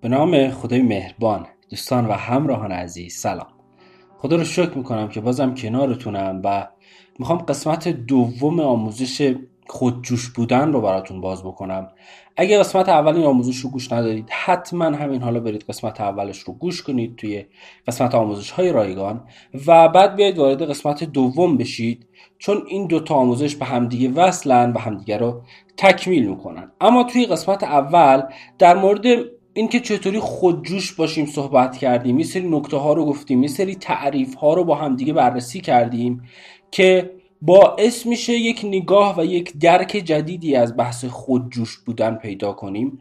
به نام خدای مهربان دوستان و همراهان عزیز سلام. خدا رو شکر می‌کنم که بازم کنارتونم و می‌خوام قسمت دوم آموزش خودجوش بودن رو براتون باز بکنم. اگه قسمت اول این آموزش رو گوش ندارید حتما همین حالا برید قسمت اولش رو گوش کنید توی قسمت آموزش های رایگان و بعد بیاید وارد قسمت دوم بشید چون این دوتا آموزش به همدیگه وصلن و همدیگه رو تکمیل می‌کنن. اما توی قسمت اول در مورد اینکه چطوری خودجوش باشیم صحبت کردیم یه سری نکته ها رو گفتیم یه سری تعریف ها رو با همدیگه بررسی کردیم که باعث میشه یک نگاه و یک درک جدیدی از بحث خودجوش بودن پیدا کنیم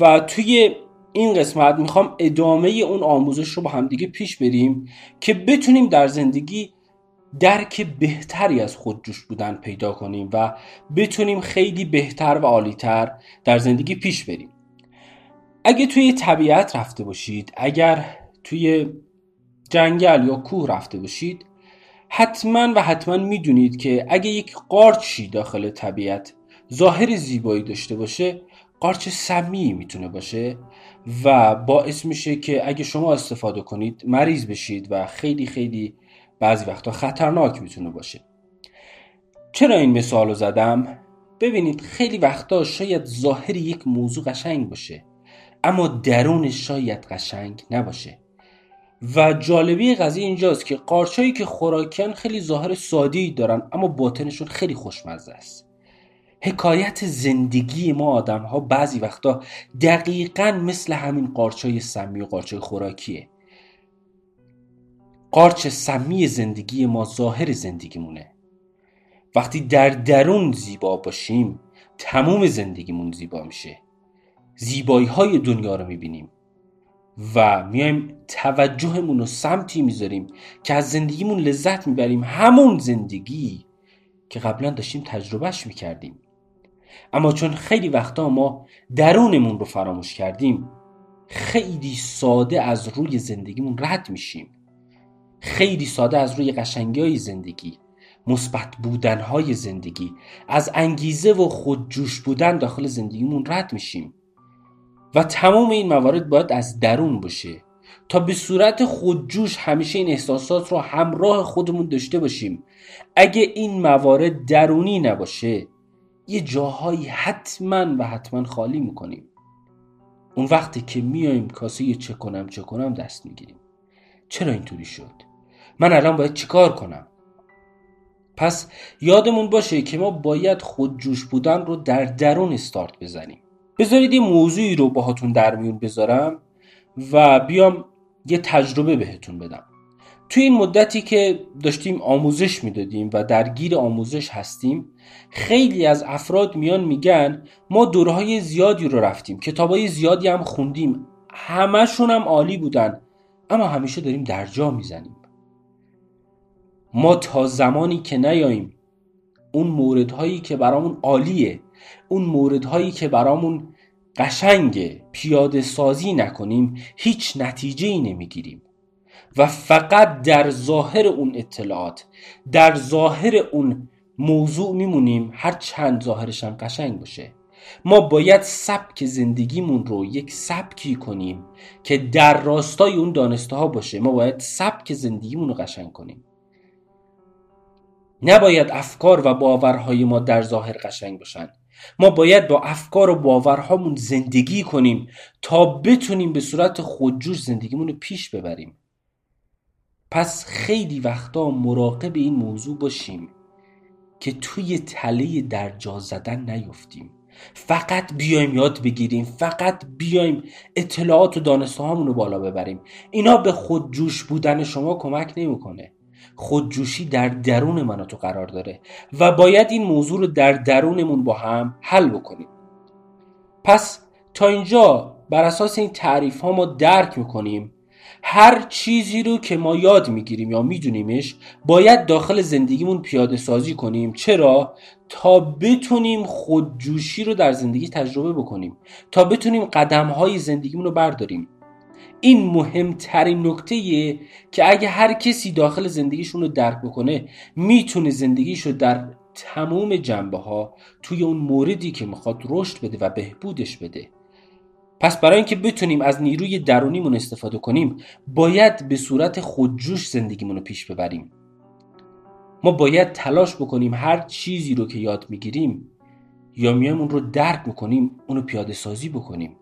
و توی این قسمت می‌خوام ادامه اون آموزش رو با همدیگه پیش بریم که بتونیم در زندگی درک بهتری از خودجوش بودن پیدا کنیم و بتونیم خیلی بهتر و عالیتر در زندگی پیش بریم. اگه توی طبیعت رفته باشید اگر توی جنگل یا کوه رفته باشید حتما و حتما می‌دونید که اگه یک قارچی داخل طبیعت ظاهر زیبایی داشته باشه قارچ سمی می‌تونه باشه و باعث میشه که اگه شما استفاده کنید مریض بشید و خیلی خیلی بعضی وقتا خطرناک می‌تونه باشه چرا این مثال رو زدم؟ ببینید خیلی وقتا شاید ظاهر یک موضوع قشنگ باشه اما درونش شاید قشنگ نباشه و جالبی قضیه اینجاست که قارچایی که خوراکیان خیلی ظاهر سادی دارن اما باطنشون خیلی خوشمزه است. حکایت زندگی ما آدم ها بعضی وقتا دقیقا مثل همین قارچای سمی و قارچای خوراکیه. قارچ سمی زندگی ما ظاهر زندگیمونه. وقتی در درون زیبا باشیم تموم زندگیمون زیبا میشه. زیبایی های دنیا رو می‌بینیم. و میایم توجهمون رو سمتی می‌ذاریم که از زندگیمون لذت می‌بریم. همون زندگی که قبلا داشتیم تجربهش می‌کردیم. اما چون خیلی وقتا ما درونمون رو فراموش کردیم خیلی ساده از روی زندگیمون رد میشیم. خیلی ساده از روی قشنگی های زندگی مثبت بودن های زندگی از انگیزه و خودجوش بودن داخل زندگیمون رد میشیم. و تمام این موارد باید از درون باشه تا به صورت خودجوش همیشه این احساسات رو همراه خودمون داشته باشیم. اگه این موارد درونی نباشه یه جاهایی حتما و حتما خالی می‌کنیم. اون وقتی که میایم کاسه یه چه کنم چه کنم دست می‌گیریم. چرا اینطوری شد؟ من الان باید چیکار کنم؟ پس یادمون باشه که ما باید خودجوش بودن رو در درون استارت بزنیم. بذارید یه موضوعی رو باهاتون در میون بذارم و بیام یه تجربه بهتون بدم. توی این مدتی که داشتیم آموزش می‌دادیم و درگیر آموزش هستیم خیلی از افراد میان میگن ما دورهای زیادی رو رفتیم کتابای زیادی هم خوندیم همشون هم عالی بودن اما همیشه داریم درجا می‌زنیم. ما تا زمانی که نیاییم اون موردهایی که برامون عالیه اون موردهایی که برامون قشنگ پیاده سازی نکنیم هیچ نتیجه ای نمی‌گیریم. و فقط در ظاهر اون اطلاعات در ظاهر اون موضوع میمونیم هر چند ظاهرش هم قشنگ باشه. ما باید سبک زندگیمون رو یک سبکی کنیم که در راستای اون دانسته ها باشه. ما باید سبک زندگیمون رو قشنگ کنیم. نباید افکار و باورهای ما در ظاهر قشنگ باشن. ما باید با افکار و باورهامون زندگی کنیم تا بتونیم به صورت خودجوش زندگیمون رو پیش ببریم. پس خیلی وقتا مراقب این موضوع باشیم که توی تله درجا زدن نیفتیم. فقط بیایم یاد بگیریم فقط بیایم اطلاعات و دانسته رو بالا ببریم. اینا به خودجوش بودن شما کمک نمی‌کنه. خودجوشی در درون من تو قرار داره و باید این موضوع رو در درونمون با هم حل بکنیم. پس تا اینجا بر اساس این تعریف ها ما درک می‌کنیم. هر چیزی رو که ما یاد می‌گیریم یا میدونیمش باید داخل زندگیمون پیاده سازی کنیم. چرا؟ تا بتونیم خودجوشی رو در زندگی تجربه بکنیم. تا بتونیم قدم های زندگیمون رو برداریم. این مهمترین نکته که اگه هر کسی داخل زندگیشون رو درک بکنه می‌تونه زندگیش رو در تمام جنبه ها توی اون موردی که می‌خواد رشد بده و بهبودش بده. پس برای اینکه بتونیم از نیروی درونیمون استفاده کنیم باید به صورت خودجوش زندگیمون رو پیش ببریم. ما باید تلاش بکنیم هر چیزی رو که یاد می‌گیریم یا میایم اون رو درک می‌کنیم اونو پیاده سازی بکنیم.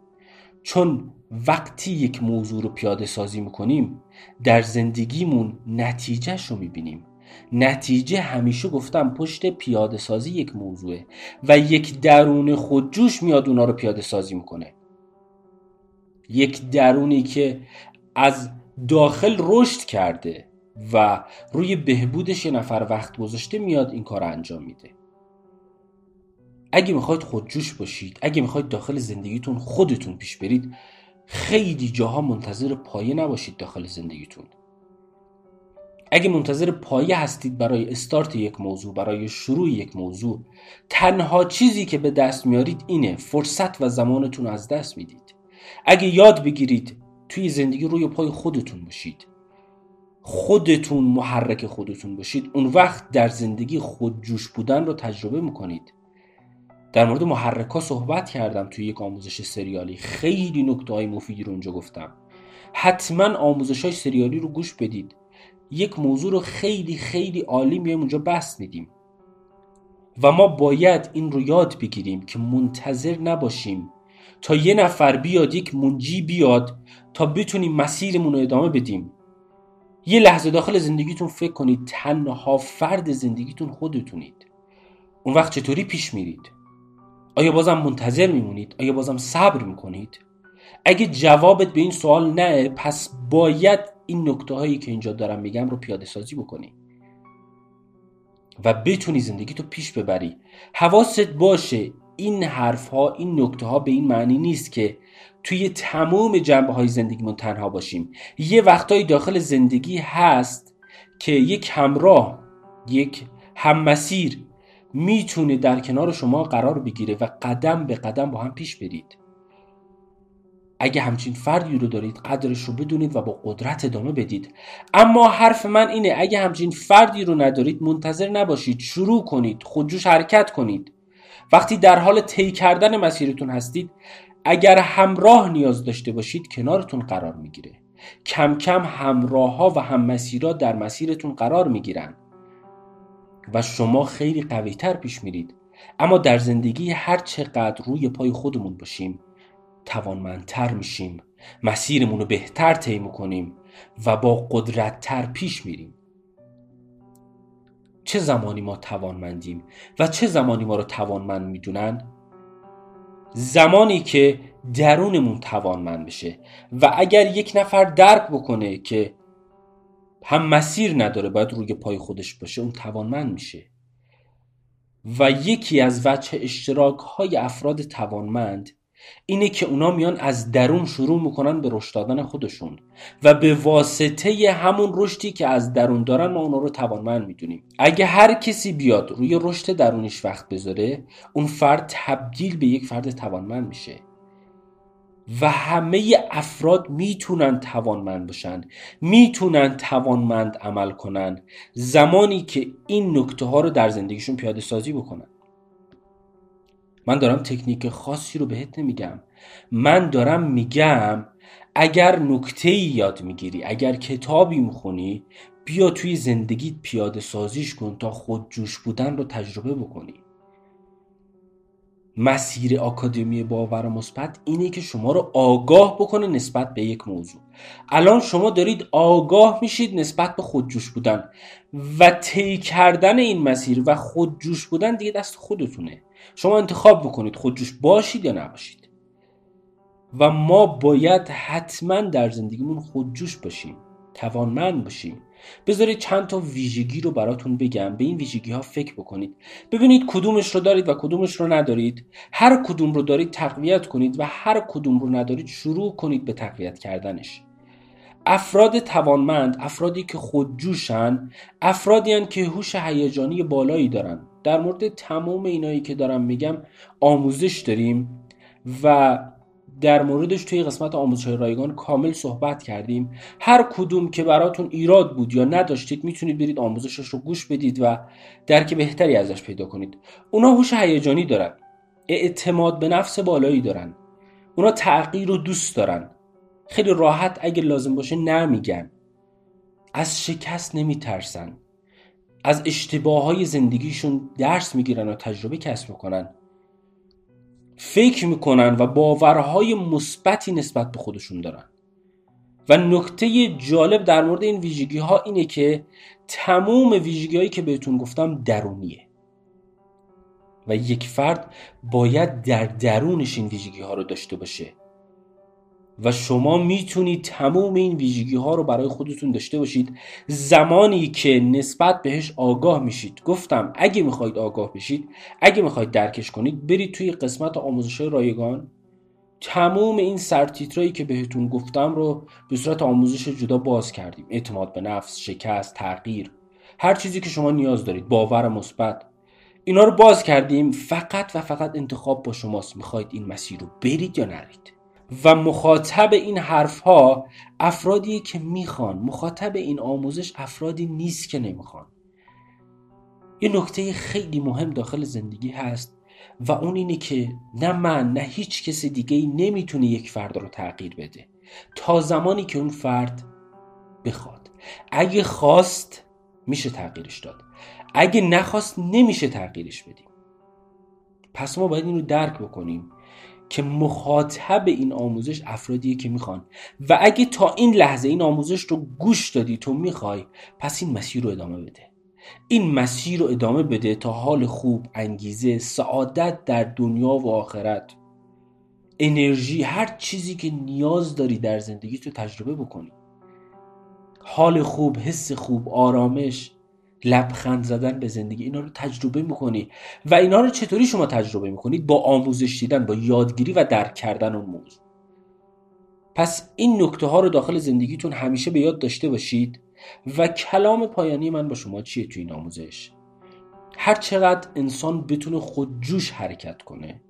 چون وقتی یک موضوع رو پیاده سازی می‌کنیم در زندگیمون نتیجهش رو می‌بینیم. نتیجه همیشه گفتم پشت پیاده سازی یک موضوعه و یک درون خودجوش میاد اونا رو پیاده سازی می‌کنه. یک درونی که از داخل رشد کرده و روی بهبودش یه نفر وقت گذاشته میاد این کار انجام میده. اگه می‌خواید خودجوش باشید اگه می‌خواید داخل زندگیتون خودتون پیش برید خیلی جاها منتظر پایه نباشید داخل زندگیتون. اگه منتظر پایه هستید برای استارت یک موضوع برای شروع یک موضوع تنها چیزی که به دست میارید اینه فرصت و زمانتون از دست می‌دید. اگه یاد بگیرید توی زندگی روی پای خودتون باشید. خودتون محرک خودتون باشید. اون وقت در زندگی خودجوش بودن رو تجربه می‌کنید. در مورد محرک ها صحبت کردم توی یک آموزش سریالی. خیلی نکته های مفیدی رو اونجا گفتم. حتما آموزش های سریالی رو گوش بدید. یک موضوع رو خیلی خیلی عالی میایم اونجا بحث میدیم. و ما باید این رو یاد بگیریم که منتظر نباشیم تا یه نفر بیاد یک منجی بیاد تا بتونیم مسیرمون رو ادامه بدیم. یه لحظه داخل زندگیتون فکر کنید تنها فرد زندگیتون خودتونید. اون وقت چطوری پیش میرید؟ آیا بازم منتظر میمونید؟ آیا بازم صبر می‌کنید؟ اگه جوابت به این سوال نه پس باید این نکته هایی که اینجا دارم میگم رو پیاده سازی بکنی. و بتونی زندگی تو پیش ببری. حواست باشه این حرف ها این نکته ها به این معنی نیست که توی تمام جنبه های زندگیمون تنها باشیم. یه وقتایی داخل زندگی هست که یک همراه یک هممسیر می‌تونه در کنار شما قرار بگیره و قدم به قدم با هم پیش برید. اگه همچین فردی رو دارید قدرش رو بدونید و با قدرت ادامه بدید. اما حرف من اینه اگه همچین فردی رو ندارید منتظر نباشید. شروع کنید خودجوش حرکت کنید. وقتی در حال طی کردن مسیرتون هستید اگر همراه نیاز داشته باشید کنارتون قرار می‌گیره. کم کم همراه ها و هم مسیرها در مسیرتون قرار می‌گیرن. و شما خیلی قویتر پیش میرید. اما در زندگی هر چقدر روی پای خودمون باشیم توانمندتر میشیم. مسیرمون رو بهتر طی می‌کنیم و با قدرتتر پیش میریم. چه زمانی ما توانمندیم و چه زمانی ما رو توانمند می‌دونن؟ زمانی که درونمون توانمند بشه و اگر یک نفر درک بکنه که هم مسیر نداره باید روی پای خودش باشه اون توانمند میشه. و یکی از وجه اشتراک های افراد توانمند اینه که اونا میان از درون شروع می‌کنن به رشد دادن خودشون و به واسطه همون رشدی که از درون دارن ما اونا رو توانمند می‌دونیم. اگه هر کسی بیاد روی رشد درونیش وقت بذاره اون فرد تبدیل به یک فرد توانمند میشه. و همه افراد می‌تونن توانمند باشن می‌تونن توانمند عمل کنن زمانی که این نکته ها رو در زندگیشون پیاده سازی بکنن. من دارم تکنیک خاصی رو بهت نمیگم. من دارم میگم اگر نکته یاد می‌گیری اگر کتابی می‌خونی بیا توی زندگیت پیاده سازیش کن تا خود جوش بودن رو تجربه بکنی. مسیر آکادمی باور مثبت اینه که شما رو آگاه بکنه نسبت به یک موضوع. الان شما دارید آگاه میشید نسبت به خودجوش بودن و طی کردن این مسیر و خودجوش بودن دیگه دست خودتونه. شما انتخاب بکنید خودجوش باشید یا نباشید. و ما باید حتما در زندگیمون خودجوش باشیم توانمند باشیم. بذارید چند تا ویژگی رو براتون بگم به این ویژگی ها فکر بکنید. ببینید کدومش رو دارید و کدومش رو ندارید. هر کدوم رو دارید تقویت کنید و هر کدوم رو ندارید شروع کنید به تقویت کردنش. افراد توانمند افرادی که خودجوشن افرادی هن که هوش هیجانی بالایی دارن. در مورد تمام اینایی که دارم میگم آموزش داریم و در موردش توی قسمت آموزش رایگان کامل صحبت کردیم. هر کدوم که براتون ایراد بود یا نداشتید می‌تونید برید آموزشش رو گوش بدید و درک بهتری ازش پیدا کنید. اونا هوش هیجانی دارن. اعتماد به نفس بالایی دارن. اونا تغییر رو دوست دارن. خیلی راحت اگه لازم باشه نمیگن. از شکست نمیترسن. از اشتباه های زندگیشون درس می‌گیرن و تجربه کسب می‌کنن. فکر می‌کنن و باورهای مثبتی نسبت به خودشون دارن. و نکته جالب در مورد این ویژگی ها اینه که تموم ویژگی هایی که بهتون گفتم درونیه. و یک فرد باید در درونش این ویژگی ها رو داشته باشه. و شما می‌تونید تمام این ویژگی ها رو برای خودتون داشته باشید. زمانی که نسبت بهش آگاه میشید. گفتم اگه می‌خواید آگاه بشید اگه می‌خواید درکش کنید برید توی قسمت آموزش رایگان. تمام این سرتیترایی که بهتون گفتم رو به صورت آموزش جدا باز کردیم. اعتماد به نفس شکست تغییر. هر چیزی که شما نیاز دارید. باور مثبت. اینا رو باز کردیم. فقط و فقط انتخاب با شماست. می‌خواید این مسیر رو برید یا نرید؟ و مخاطب این حرف ها افرادی که می‌خوان. مخاطب این آموزش افرادی نیست که نمی‌خوان. یه نکته خیلی مهم داخل زندگی هست و اون اینه که نه من نه هیچ کس دیگه ای نمی‌تونه یک فرد رو تغییر بده. تا زمانی که اون فرد بخواد. اگه خواست میشه تغییرش داد. اگه نخواست نمیشه تغییرش بدیم. پس ما باید این رو درک بکنیم. که مخاطب این آموزش افرادیه که می‌خوان. و اگه تا این لحظه این آموزش رو گوش دادی تو می‌خوای پس این مسیر رو ادامه بده. این مسیر رو ادامه بده تا حال خوب انگیزه سعادت در دنیا و آخرت. انرژی هر چیزی که نیاز داری در زندگی تو تجربه بکنی. حال خوب حس خوب آرامش لبخند زدن به زندگی. اینا رو تجربه می‌کنی. و اینا رو چطوری شما تجربه می‌کنید با آموزش دیدن با یادگیری و درک کردن اون موضوع. پس این نکته ها رو داخل زندگیتون همیشه به یاد داشته باشید. و کلام پایانی من با شما چیه تو این آموزش؟ هر چقدر انسان بتونه خودجوش حرکت کنه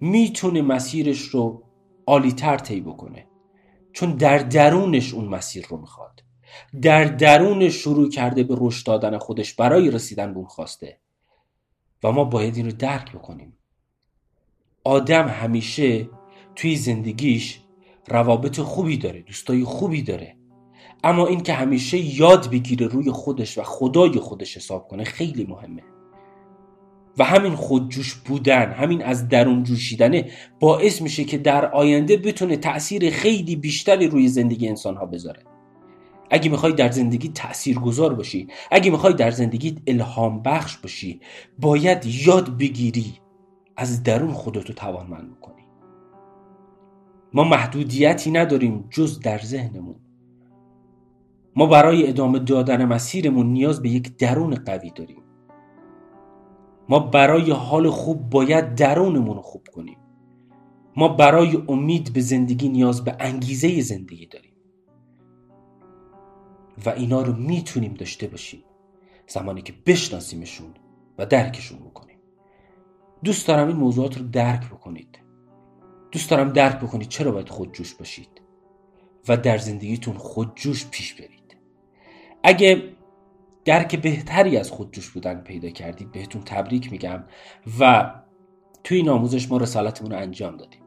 می‌تونه مسیرش رو عالیتر طی بکنه. چون در درونش اون مسیر رو می‌خواد. در درون شروع کرده به رشد دادن خودش برای رسیدن به اون خواسته. و ما باید این رو درک بکنیم. آدم همیشه توی زندگیش روابط خوبی داره دوستای خوبی داره. اما این که همیشه یاد بگیره روی خودش و خدای خودش حساب کنه خیلی مهمه. و همین خودجوش بودن همین از درون جوشیدنه باعث میشه که در آینده بتونه تأثیر خیلی بیشتری روی زندگی انسان ها بذاره. اگه می‌خوای در زندگی تأثیر گذار باشی اگه می‌خوای در زندگی الهام بخش باشی باید یاد بگیری از درون خودتو توانمند بکنی. ما محدودیتی نداریم جز در ذهنمون. ما برای ادامه دادن مسیرمون نیاز به یک درون قوی داریم. ما برای حال خوب باید درونمون رو خوب کنیم. ما برای امید به زندگی نیاز به انگیزه زندگی داریم. و اینا رو می‌تونیم داشته باشیم. زمانی که بشناسیمشون و درکشون بکنیم. دوست دارم این موضوعات رو درک بکنید. دوست دارم درک بکنید چرا باید خودجوش باشید و در زندگیتون خودجوش پیش برید. اگه درک بهتری از خودجوش بودن پیدا کردید بهتون تبریک میگم و توی این آموزش ما رسالتمون رو انجام دادیم.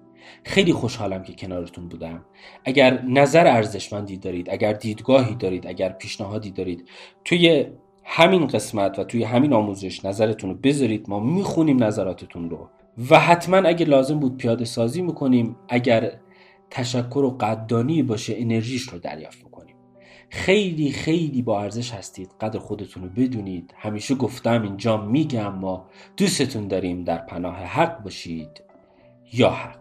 خیلی خوشحالم که کنارتون بودم. اگر نظر ارزشمندی دارید اگر دیدگاهی دارید اگر پیشنهادی دارید توی همین قسمت و توی همین آموزش نظرتون رو بذارید. ما می‌خونیم نظراتتون رو. و حتما اگه لازم بود پیاده سازی می‌کنیم اگر تشکر و قدردانی باشه انرژیش رو دریافت می‌کنیم خیلی خیلی با ارزش هستید. قدر خودتون رو بدونید. همیشه گفتم اینجا میگم ما دوستتون داریم. در پناه حق باشید یا حق.